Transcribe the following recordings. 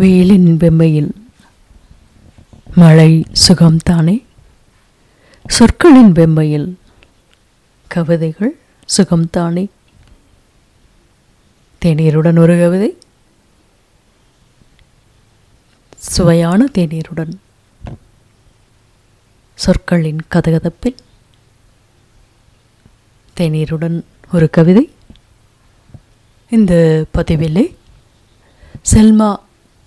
வெயிலின் வெம்மையில் மழை சுகம்தானே? சொற்களின் வெம்மையில் கவிதைகள் சுகம்தானே? தேநீருடன் ஒரு கவிதை. சுவையான தேநீருடன். சொற்களின் கதகதப்பில். தேநீருடன் ஒரு கவிதை. இந்த பதிவிலே செல்மா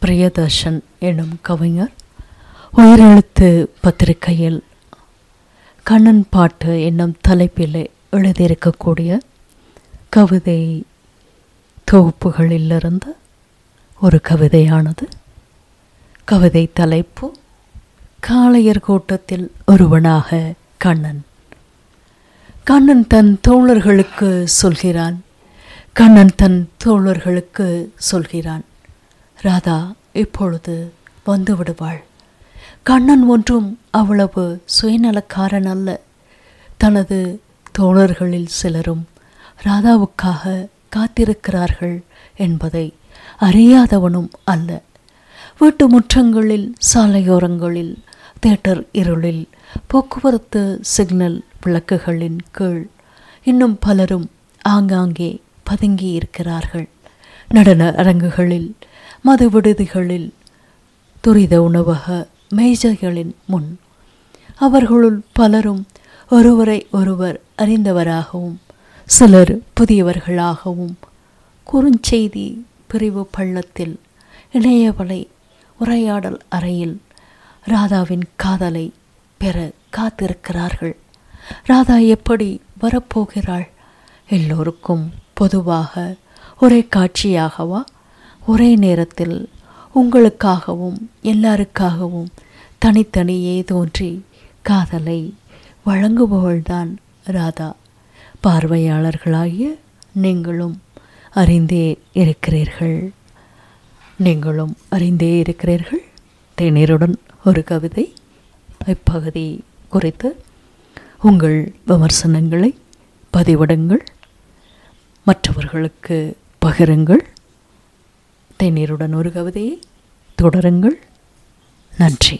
பிரியதர்ஷன் எனும் கவிஞர் உயிரெழுத்து பத்திரிகையில் கண்ணன் பாட்டு என்னும் தலைப்பில் எழுதியிருக்கக்கூடிய கவிதை தொகுப்புகளிலிருந்து ஒரு கவிதையானது. கவிதை தலைப்பு காளையர் கூட்டத்தில் ஒருவனாக கண்ணன். கண்ணன் தன் தோழர்களுக்கு சொல்கிறான். கண்ணன் தன் தோழர்களுக்கு சொல்கிறான். ராதா இப்பொழுது வந்துவிடுவாள். கண்ணன் ஒன்றும் அவ்வளவு சுயநலக்காரன் அல்ல. தனது தோழர்களில் சிலரும் ராதாவுக்காக காத்திருக்கிறார்கள் என்பதை அறியாதவனும் அல்ல. வீட்டு முற்றங்களில் சாலையோரங்களில் தேட்டர் இருளில் போக்குவரத்து சிக்னல் விளக்குகளின் கீழ் இன்னும் பலரும் ஆங்காங்கே பதுங்கி இருக்கிறார்கள் நடன அரங்குகளில் மது விடுதிகளில் துரித உணவக மேஜைகளின் முன். அவர்களுள் பலரும் ஒருவரை ஒருவர் அறிந்தவராகவும் சிலர் புதியவர்களாகவும். குறுஞ்செய்தி பிரிவு பள்ளத்தில் இணையவலை உரையாடல் அறையில் ராதாவின் காதலை பெற காத்திருக்கிறார்கள். ராதா எப்படி வரப்போகிறாள்? எல்லோருக்கும் பொதுவாக ஒரே காட்சியாகவா? ஒரே நேரத்தில் உங்களுக்காகவும் எல்லாருக்காகவும் தனித்தனியே தோன்றி காதலை வழங்குபவள்தான் ராதா. பார்வையாளர்களாகிய நீங்களும் அறிந்தே இருக்கிறீர்கள். நீங்களும் அறிந்தே இருக்கிறீர்கள். தேநீருடன் ஒரு கவிதை இப்பகுதி குறித்து உங்கள் விமர்சனங்களை பதிவிடுங்கள். மற்றவர்களுக்கு பகிருங்கள். தேநீருடன் ஒரு கவிதையை தொடருங்கள். நன்றி.